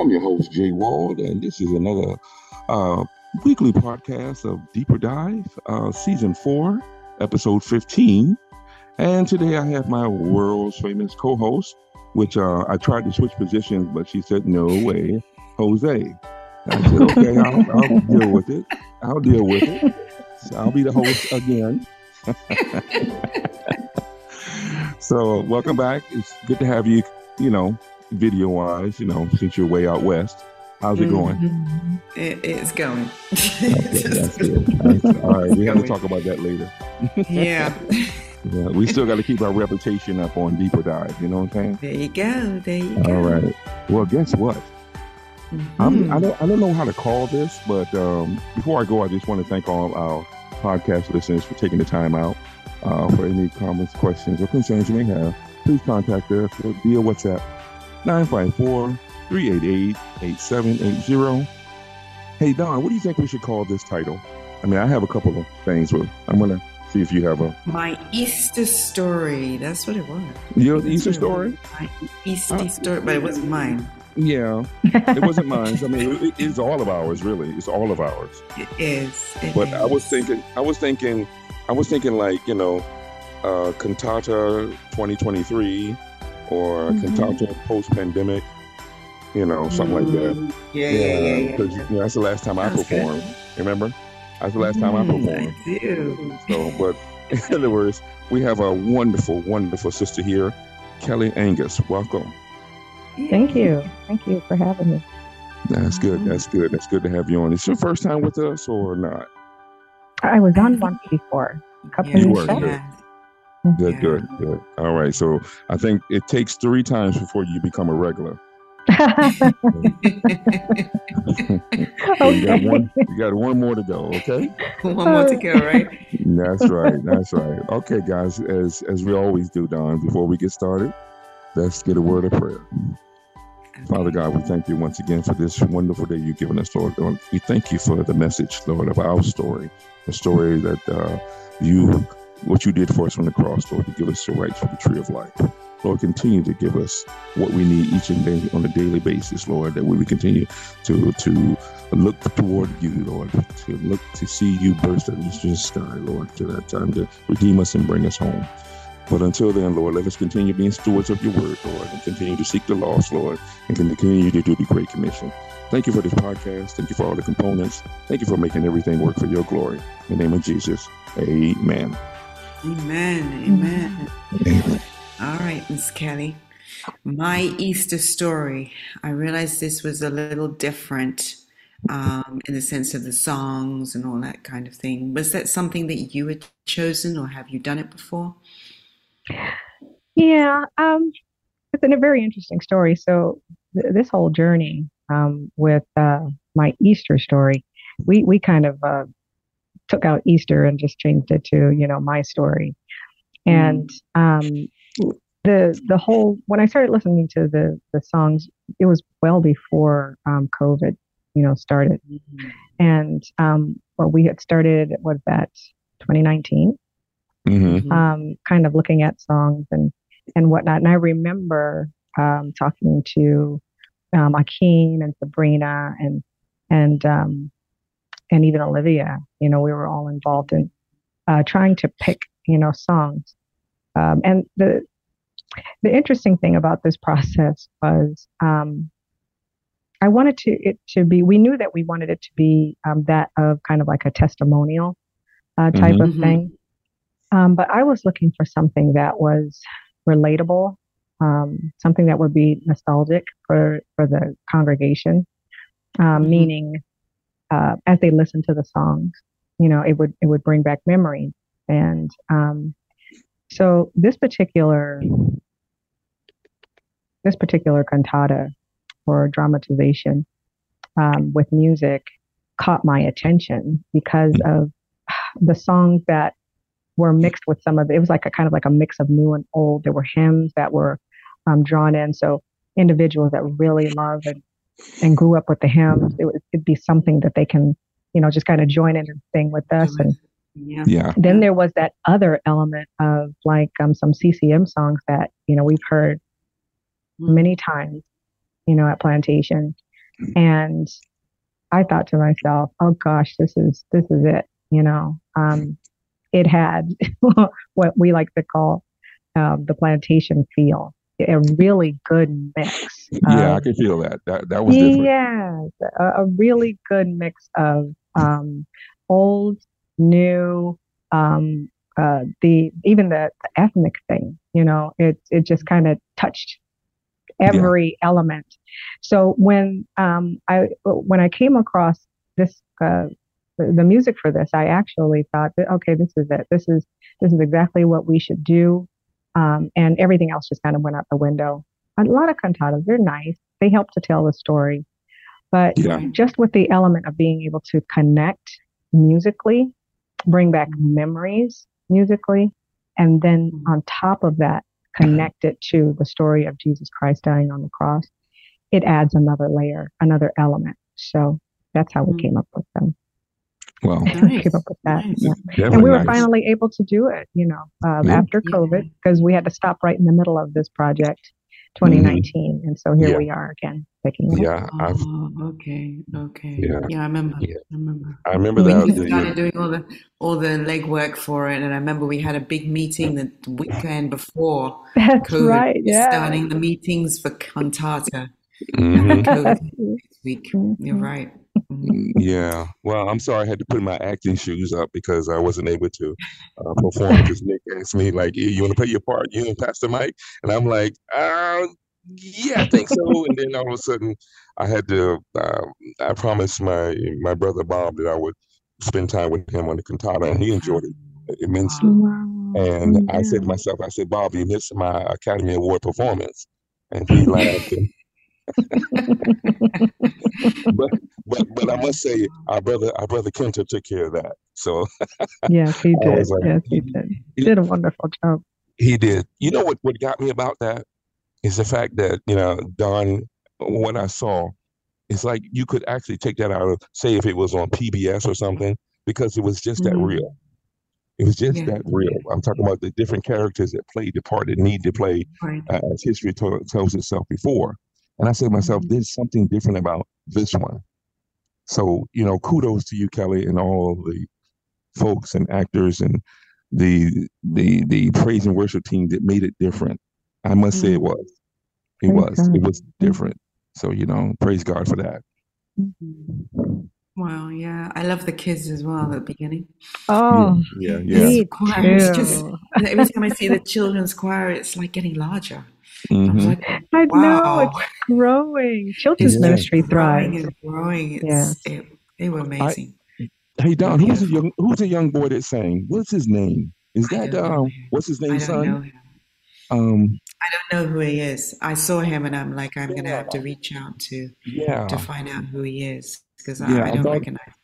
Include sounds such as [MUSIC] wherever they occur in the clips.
I'm your host, Jay Wald, and this is another uh, weekly podcast of Deeper Dive, uh, Season 4, Episode 15. And today I have my world's famous co host, which uh, I tried to switch positions, but she said, no way, Jose. I said, okay, I'll, I'll deal with it. I'll deal with it. So I'll be the host again. [LAUGHS] so, welcome back. It's good to have you, you know, video wise, you know, since you're way out west. How's it going? Mm-hmm. It, it's going. Okay, that's good. That's- all right, we have to talk about that later. [LAUGHS] yeah. Yeah, we still got to keep our reputation up on deeper dive. You know what I'm saying? There you go. There you go. All right. Well, guess what? I'm, Mhm. I don't I don't know how to call this, but um, before I go, I just want to thank all our podcast listeners for taking the time out. Uh, for any comments, questions, or concerns you may have, please contact us via WhatsApp 954-388-8780. Hey Dawn, what do you think we should call this title? I mean, I have a couple of things, but I'm gonna see if you have a My Easter story. That's what it was. your Easter story. My Easter Uh, story, but it wasn't mine. Yeah, it wasn't mine. I mean, it, it's all of ours, really. It's all of ours. It is. It But I was thinking, I was thinking, I was thinking like you know, uh, cantata 2023 or Mhm. cantata post pandemic, you know, something like that. Mm, Yeah, yeah, yeah, yeah. because you know, that's the last time I That's good. performed. Remember, that's the last time I Mm, performed. I do. So, but [LAUGHS] in other words, we have a wonderful, wonderful sister here, Kelli Angus. Welcome. Thank you. Thank you for having me. That's good. Mhm. That's good. That's good to have you on. Is your first time with us or not? I was on once before. Couple Yeah, You were, years good. Good, Yeah. good, good. All right. So I think it takes three times before you become a regular. [LAUGHS] So you got one. You got one more to go. Okay. [LAUGHS] One more to go, [LAUGHS] right? That's right. That's right. Okay, guys. As as we always do, Dawn. Before we get started, let's get a word of prayer. Father God, we thank you once again for this wonderful day you've given us, Lord. Lord, We thank you for the message, Lord, of our story, the story that uh, you, what you did for us on the cross, Lord, to give us the rights for the tree of life. Lord, continue to give us what we need each and day on a daily basis, Lord, that we would continue to to look toward you, Lord, to look to see you burst out into the sky, Lord, to that time to redeem us and bring us home. But until then, Lord, let us continue being stewards of your word, Lord, and continue to seek the lost, Lord, and continue to do the Great Commission. Thank you for this podcast. Thank you for all the components. Thank you for making everything work for your glory. In the name of Jesus, amen. Amen. Amen. Amen. All right, Miss Kelly. My Easter story. I realized this was a little different um, in the sense of the songs and all that kind of thing. Was that something that you had chosen, or have you done it before? Yeah, um, it's been a very interesting story. So th this whole journey um, with uh, my Easter story, we we kind of uh, took out Easter and just changed it to you know my story, and um, the the whole when I started listening to the the songs, it was well before um, COVID, you know, started, and um, well, we had started what was that 2019 hmm Mhm. um, kind of looking at songs and and whatnot. And I remember um, talking to um, Akeem and Sabrina and and um, and even Olivia. You know, we were all involved in uh, trying to pick you know songs. Um, and the the interesting thing about this process was um, I wanted to it to be. We knew that we wanted it to be um, that of kind of like a testimonial uh, type Mhm. of thing. Um, but I was looking for something that was relatable, um, something that would be nostalgic for for the congregation, um, Mhm. meaning uh, as they listen to the songs, you know, it would it would bring back memories. And um, so this particular this particular cantata or dramatization um, with music caught my attention because of the songs that were mixed with some of it. It was like a kind of like a mix of new and old. There were hymns that were um, drawn in. So individuals that really love and, and grew up with the hymns, it would it'd be something that they can, you know, just kind of join in and sing with us. And Yeah. Yeah. then there was that other element of like um, some CCM songs that, you know, we've heard many times, you know, at Plantation. And I thought to myself, oh gosh, this is this is it. You know, um, it had [LAUGHS] what we like to call um, the plantation feel, a really good mix. Yeah, I can feel that. That that was different. Yes, a, a really good mix of um, old, new, um, uh, the even the, the ethnic thing. You know, it it just kind of touched every yeah. element. So when um, I when I came across this uh, the music for this, I actually thought that okay, this is it. This is this is exactly what we should do. Um, and everything else just kind of went out the window. A lot of cantatas, they're nice. They help to tell the story. But yeah. just with the element of being able to connect musically, bring back memories musically, and then on top of that, connect it to the story of Jesus Christ dying on the cross, it adds another layer, another element. So that's how we mm. came up with them. Well, nice. came up with that. Nice. Yeah. And we were nice. finally able to do it, you know, um, yeah. after COVID, because we had to stop right in the middle of this project, 2019. Mm-hmm. And so here yeah. we are again, picking it Yeah. Up. Oh, okay. Okay. Yeah. yeah I remember. I remember. I remember that. We started doing all the all the legwork for it, and I remember we had a big meeting the weekend before. [LAUGHS] That's COVID, right. Yeah. Starting the meetings for cantata. Mm-hmm. COVID week. Mm-hmm. You're right. Yeah. Well, I'm sorry I had to put my acting shoes up because I wasn't able to uh, perform [LAUGHS] because Nick asked me, like, you want to play your part, you and Pastor Mike? And I'm like, uh, yeah, I think so. and then all of a sudden, I had to, uh, I promised my my brother Bob that I would spend time with him on the cantata, and he enjoyed it immensely. Wow. And yeah. I said to myself, I said, Bob, you missed my Academy Award performance. And he laughed. And, but but but I must say, our brother our brother Kenta took care of that. So [LAUGHS] yes, he did. Like, yes, he did. He did a wonderful job. He did. You know what? What got me about that is the fact that you know Dawn. What I saw, it's like you could actually take that out of say if it was on PBS or something because it was just mm-hmm. that real. It was just yeah. that real. I'm talking about the different characters that played the part that need to play right. uh, as history to- tells itself before. And I said to myself, mm-hmm. there's something different about this one. So, you know, kudos to you, Kelli, and all the folks and actors and the the the praise and worship team that made it different. I must mm-hmm. say it mm-hmm. was. It praise was. God. It was different. So, you know, praise God for that. Mm-hmm. Wow, yeah. I love the kids as well at the beginning. Oh, yeah, yeah. yeah. Choir, just, every time I see the children's choir, it's like getting larger. Mm-hmm. I, like, I know it's growing. Children's it's ministry thrives. Growing growing. It's, yeah, it, they were amazing. I, hey Dawn, who's a young who's a young boy that's saying? What's his name? Is that um? What's his name, son? Um, I don't know who he is. I saw him and I'm like, I'm yeah. gonna have to reach out to yeah to find out who he is because I, yeah, I, don't I thought, recognize.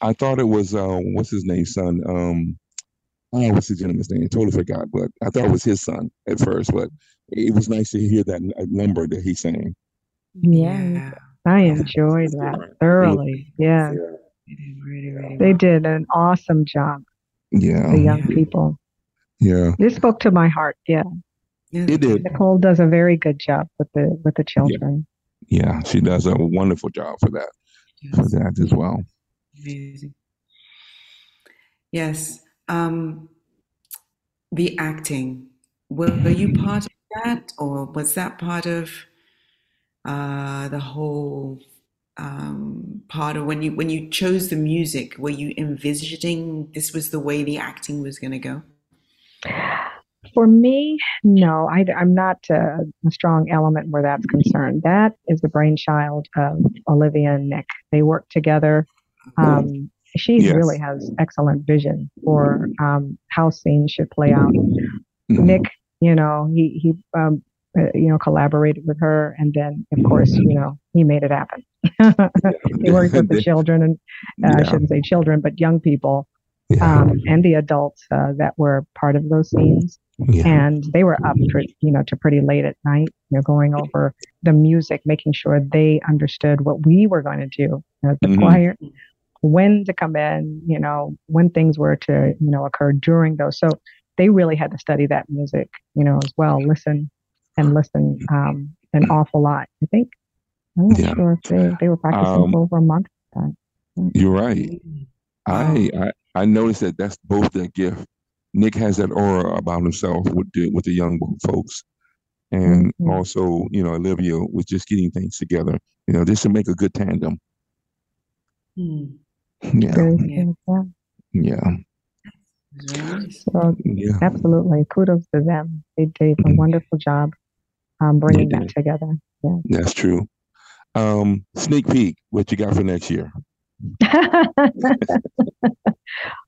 I thought it was uh, what's his name, son? Um, oh, what's the gentleman's name? I totally forgot, but I thought it was his son at first. But it was nice to hear that uh, number that he's saying. Yeah, I enjoyed that thoroughly. Yeah. They did an awesome job. Yeah. The young people. Yeah. This spoke to my heart. Yeah. It did. Nicole does a very good job with the with the children. Yeah, yeah she does a wonderful job for that. Yes. For that as well. Amazing. Yes. Um, the acting. Were, were you part of that, or was that part of uh, the whole um, part of when you when you chose the music? Were you envisioning this was the way the acting was going to go? For me, no, I, am not a, a, strong element where that's concerned. That is the brainchild of Olivia and Nick. They work together. Um, she yes. really has excellent vision for um, how scenes should play out. Mm-hmm. Nick you know, he he um, uh, you know collaborated with her, and then of course, you know, he made it happen. [LAUGHS] he worked with the [LAUGHS] children, and uh, yeah. I shouldn't say children, but young people. Yeah. Um, and the adults uh, that were part of those scenes, yeah. and they were up, for, you know, to pretty late at night. You know, going over the music, making sure they understood what we were going to do you know, the mm-hmm. choir, when to come in, you know, when things were to, you know, occur during those. So they really had to study that music, you know, as well, listen and listen um, an awful lot. I think I'm not Yeah. sure if they, they were practicing Um, for over a month. at that. you're right. I, I I noticed that that's both their gift. Nick has that aura about himself with the with the young folks, and Mhm. also you know Olivia was just getting things together. You know, just to make a good tandem. Mm. Yeah, Very Yeah. yeah. yeah, It's very nice. So yeah. absolutely, kudos to them. They did a wonderful job um, bringing that together. Yeah. That's true. Um, sneak peek, what you got for next year? [LAUGHS]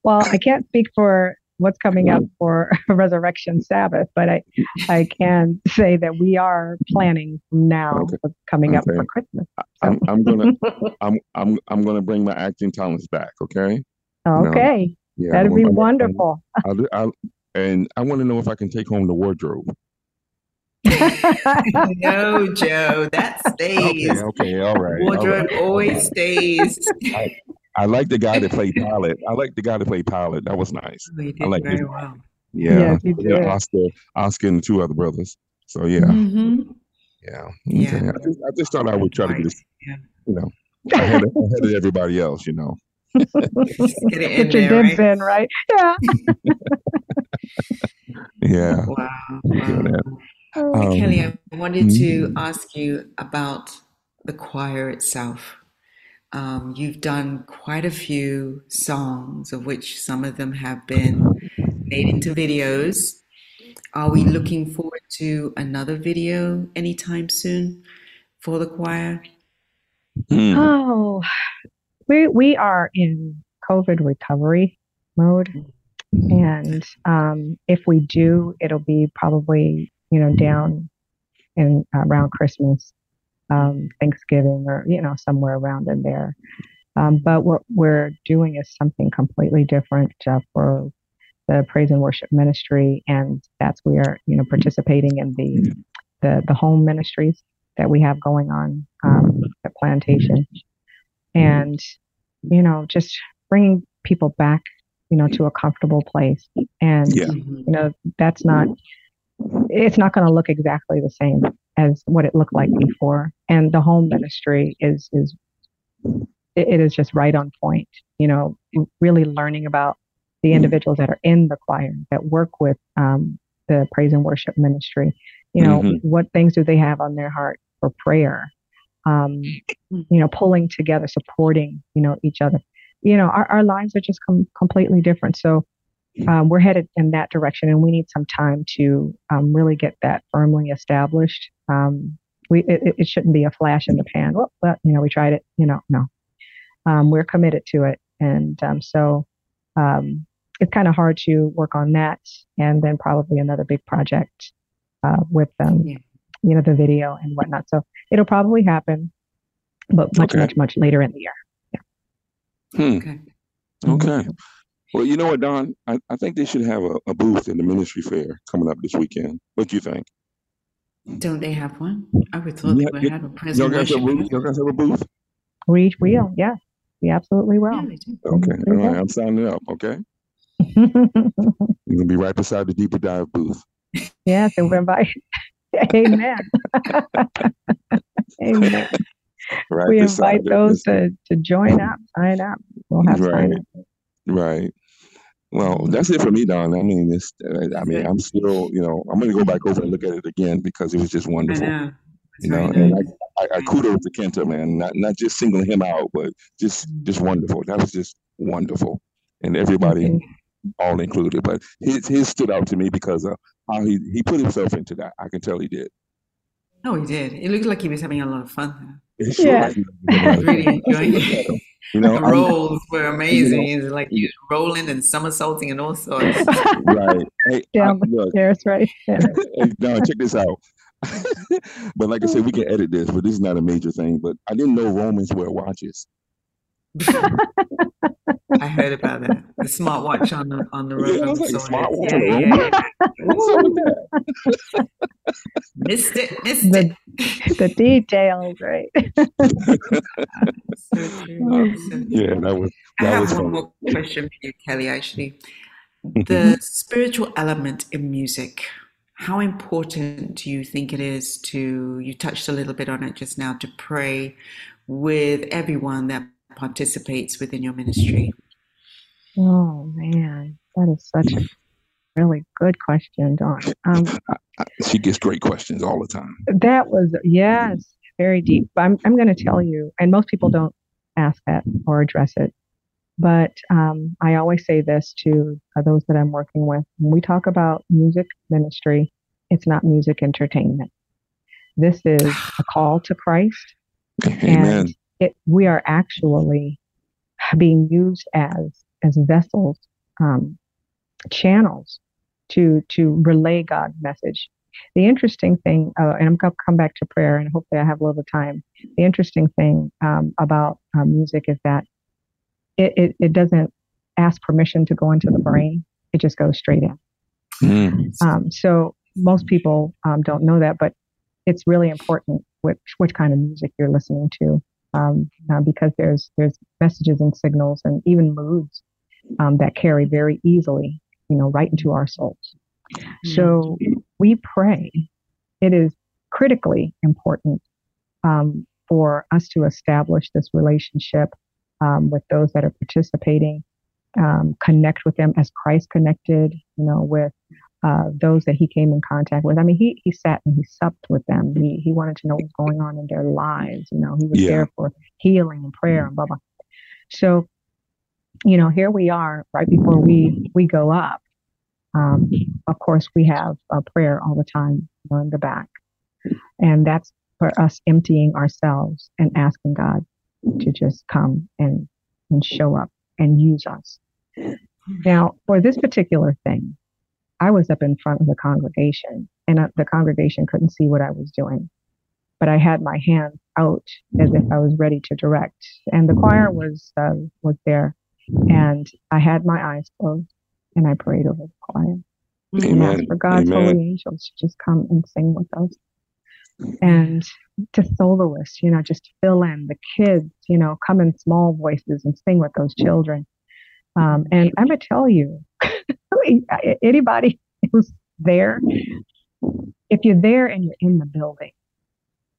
well, I can't speak for what's coming up for [LAUGHS] Resurrection Sabbath, but I, [LAUGHS] I can say that we are planning now Okay. what's coming up for Christmas. I'm I'm gonna [LAUGHS] I'm I'm I'm gonna bring my acting talents back. Okay. Okay, Yeah. that'd I'm be gonna- wonderful. I'll, I'll, and I want to know if I can take home the wardrobe. no, Joe, that stays. Okay. Okay. All right. Wardrobe right. always stays. I like the guy that played [LAUGHS] Pilate. I like the guy that played Pilate. That was nice. Did I like very his- well. Yeah. Yes, you Yeah. Oscar, Oscar, and the two other brothers. So yeah, hmm yeah. Yeah. Okay. I, just, I just thought I would try to get, it, Yeah. you know, ahead of, ahead of everybody else. You know. Just get it in Get your there, dibs right? in, right? Yeah. [LAUGHS] Yeah. Wow. Wow. Um, Kelli, I wanted to mhm. ask you about the choir itself. Um, you've done quite a few songs, of which some of them have been made into videos. Are we looking forward to another video anytime soon for the choir? Hmm. Oh, we we are in COVID recovery mode, and um, if we do, it'll be probably you know down in around Christmas, um, Thanksgiving, or you know somewhere around in there. Um, but what we're doing is something completely different uh, for the praise and worship ministry, and that's we are you know participating in the the the home ministries that we have going on um, at Plantation, and you know just bringing people back you know to a comfortable place, and Yeah. You know that's not it's not going to look exactly the same as what it looked like before, and the home ministry is is it, is just right on point. You know, really learning about the individuals that are in the choir that work with um, the praise and worship ministry. You know, Mhm. what things do they have on their heart for prayer? Um, you know, pulling together, supporting, you know, each other. You know, our, our lives are just com- completely different. So um, we're headed in that direction, and we need some time to um, really get that firmly established. Um, we it, it- it shouldn't be a flash in the pan. Well, well, you know, we tried it. You know, no, um, we're committed to it, and um, so um, it's kind of hard to work on that, and then probably another big project uh, with them. Yeah. you know the video and whatnot. So it'll probably happen, but much, Okay. much, much later in the year. Hmm. Okay. Okay. Well, you know what, Dawn? I, I think they should have a, a booth in the ministry fair coming up this weekend. What do you think? Don't they have one? I would thought Yeah, they would you- have a Y'all present guys have a worship. booth? Y'all guys have a booth? We will, yeah, we absolutely will. Yeah, they do. Okay. Mhm. All right. I'm signing up. Okay. [LAUGHS] You're gonna be right beside the deeper dive booth. yes, and we're invited. [LAUGHS] Amen. [LAUGHS] Amen. Right we beside invite the- those to, to join up, sign up. We'll have Right. sign up. Right. Well, that's it for me, Dawn. I mean, it's. Uh, I mean, I'm still. You know, I'm gonna go back over and look at it again because it was just wonderful. know. You know, very and. I, I, I kudos to Kenta, man. Not not just singling him out, but just just wonderful. That was just wonderful, and everybody all included. But his his stood out to me because of how he he put himself into that. I can tell he did. Oh, he did. It looked like he was having a lot of fun. Sure Yeah. like he was having a lot of Really enjoying it. [LAUGHS] him. You know, The [LAUGHS] I'm- rolls were amazing. He's like he rolling and somersaulting and all [LAUGHS] sorts. right. Hey, Down the look, stairs, right? Yeah. [LAUGHS] hey, Dawn, check this out. but like I said, we can edit this, but this is not a major thing. But I didn't know Romans wear watches. I heard about that. The smartwatch on the on the road. Yeah, I was like, saw it. smartwatch Yeah, on the yeah, road? yeah. What's up? Missed it, missed The, it. [LAUGHS] the details, right? So true. [LAUGHS] So true. Yeah, that was I have was one fun. more question for you, Kelli, actually. Mm-hmm. The spiritual element in music, how important do you think it is to, you touched a little bit on it just now, to pray with everyone that participates within your ministry? Oh, man, that is such a really good question, Dawn. Um, she gets great questions all the time. That was, yes, very deep. I'm, I'm going to tell you, and most people don't ask that or address it. But um, I always say this to uh, those that I'm working with. When we talk about music ministry, it's not music entertainment. This is a [SIGHS] call to Christ. Amen. And it, we are actually being used as as vessels, um, channels to to relay God's message. The interesting thing, uh, and I'm going to come back to prayer, and hopefully I have a little time. The interesting thing um, about uh, music is that it, it, it, doesn't ask permission to go into the brain; it just goes straight in. Mm. Um, so most people um, don't know that, but it's really important which which kind of music you're listening to, um, uh, because there's there's messages and signals and even moods um, that carry very easily, you know, right into our souls. So we pray. It is critically important um, for us to establish this relationship um, with those that are participating, um, connect with them as Christ connected, you know, with uh, those that he came in contact with. I mean, he he sat and he supped with them. He he wanted to know what's going on in their lives. You know, he was yeah. there for healing and prayer and blah blah. So, you know, here we are right before we we go up, um, of course, we have a prayer all the time on the back, and that's for us emptying ourselves and asking God to just come and and show up and use us. Now, for this particular thing, I was up in front of the congregation, and uh, the congregation couldn't see what I was doing, but I had my hands out as if I was ready to direct, and the choir was uh, was there, and I had my eyes closed, and I prayed over the choir. Amen. And asked for God's Amen. holy angels to just come and sing with us. And to soloists, you know, just fill in the kids, you know, come in small voices and sing with those children. Um, and I'm gonna tell you, [LAUGHS] anybody who's there, if you're there and you're in the building,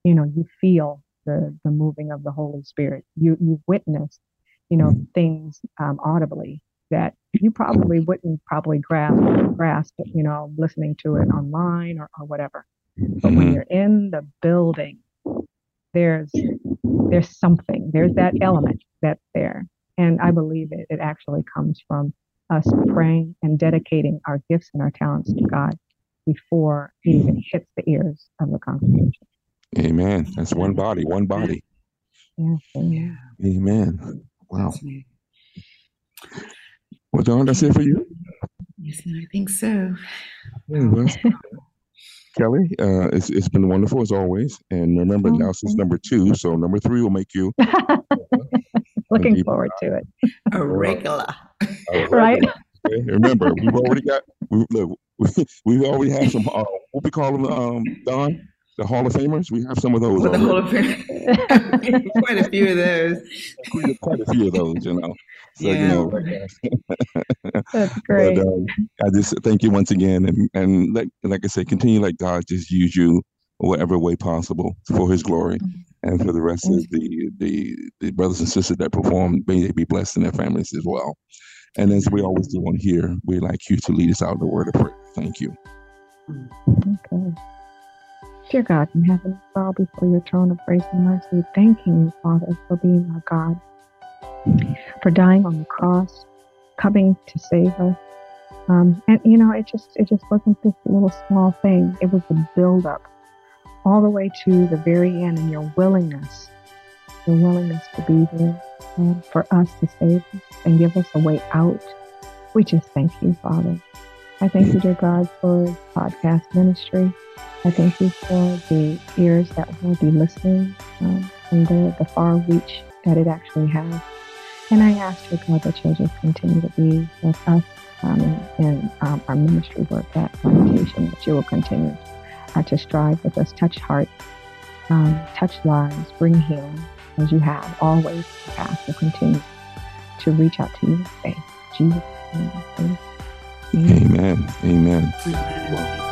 you know, you feel the the moving of the Holy Spirit. You you witness, you know, things um, audibly that you probably wouldn't probably grasp grasp you know listening to it online or, or whatever. But when mm-hmm. you're in the building there's there's something there's that element that's there. And i believe it, it actually comes from us praying and dedicating our gifts and our talents to god before it even hits the ears of the congregation. Amen. That's one body one body. Yeah, yeah. amen. Wow well, Dawn, that's it for you? Yes, I think so. Yeah, [LAUGHS] well, Kelli, uh, it's, it's been wonderful as always. And remember, oh, now since number two, so number three will make you. [LAUGHS] Looking forward to it. A regular. A [LAUGHS] regular. Right. Okay? Remember, we've already got, we, look, we, already have some, uh, what we call them, um, Dawn? The Hall of Famers? We have some of those. Well, the Hall of Famers. quite a few of those. Quite a few of those, you know. So, yeah. you know, that's great. [LAUGHS] But, um, I just thank you once again, and and like like I said, continue like God just use you whatever way possible for His glory, mm-hmm. and for the rest of the the the brothers and sisters that perform, may they be blessed in their families as well. And as we always do on here, we like you to lead us out in the word of prayer. Thank you. Okay. Dear God in heaven, bow before your throne of grace and mercy, thanking you, Father, for being our God for dying on the cross, coming to save us. Um, and you know, it just it just wasn't this little small thing. It was the build up all the way to the very end, and your willingness, your willingness to be there uh, for us to save us and give us a way out. We just thank you, Father. I thank you, dear God, for podcast ministry. I thank you for the ears that will be listening um, and the, the far reach that it actually has. And I ask you, God, that you'll just continue to be with us um, in um, our ministry work at Plantation, that you will continue uh, to strive with us, touch hearts, um, touch lives, bring healing as you have always in the past. Will continue to reach out to you in faith. Jesus. Amen. Amen. Amen.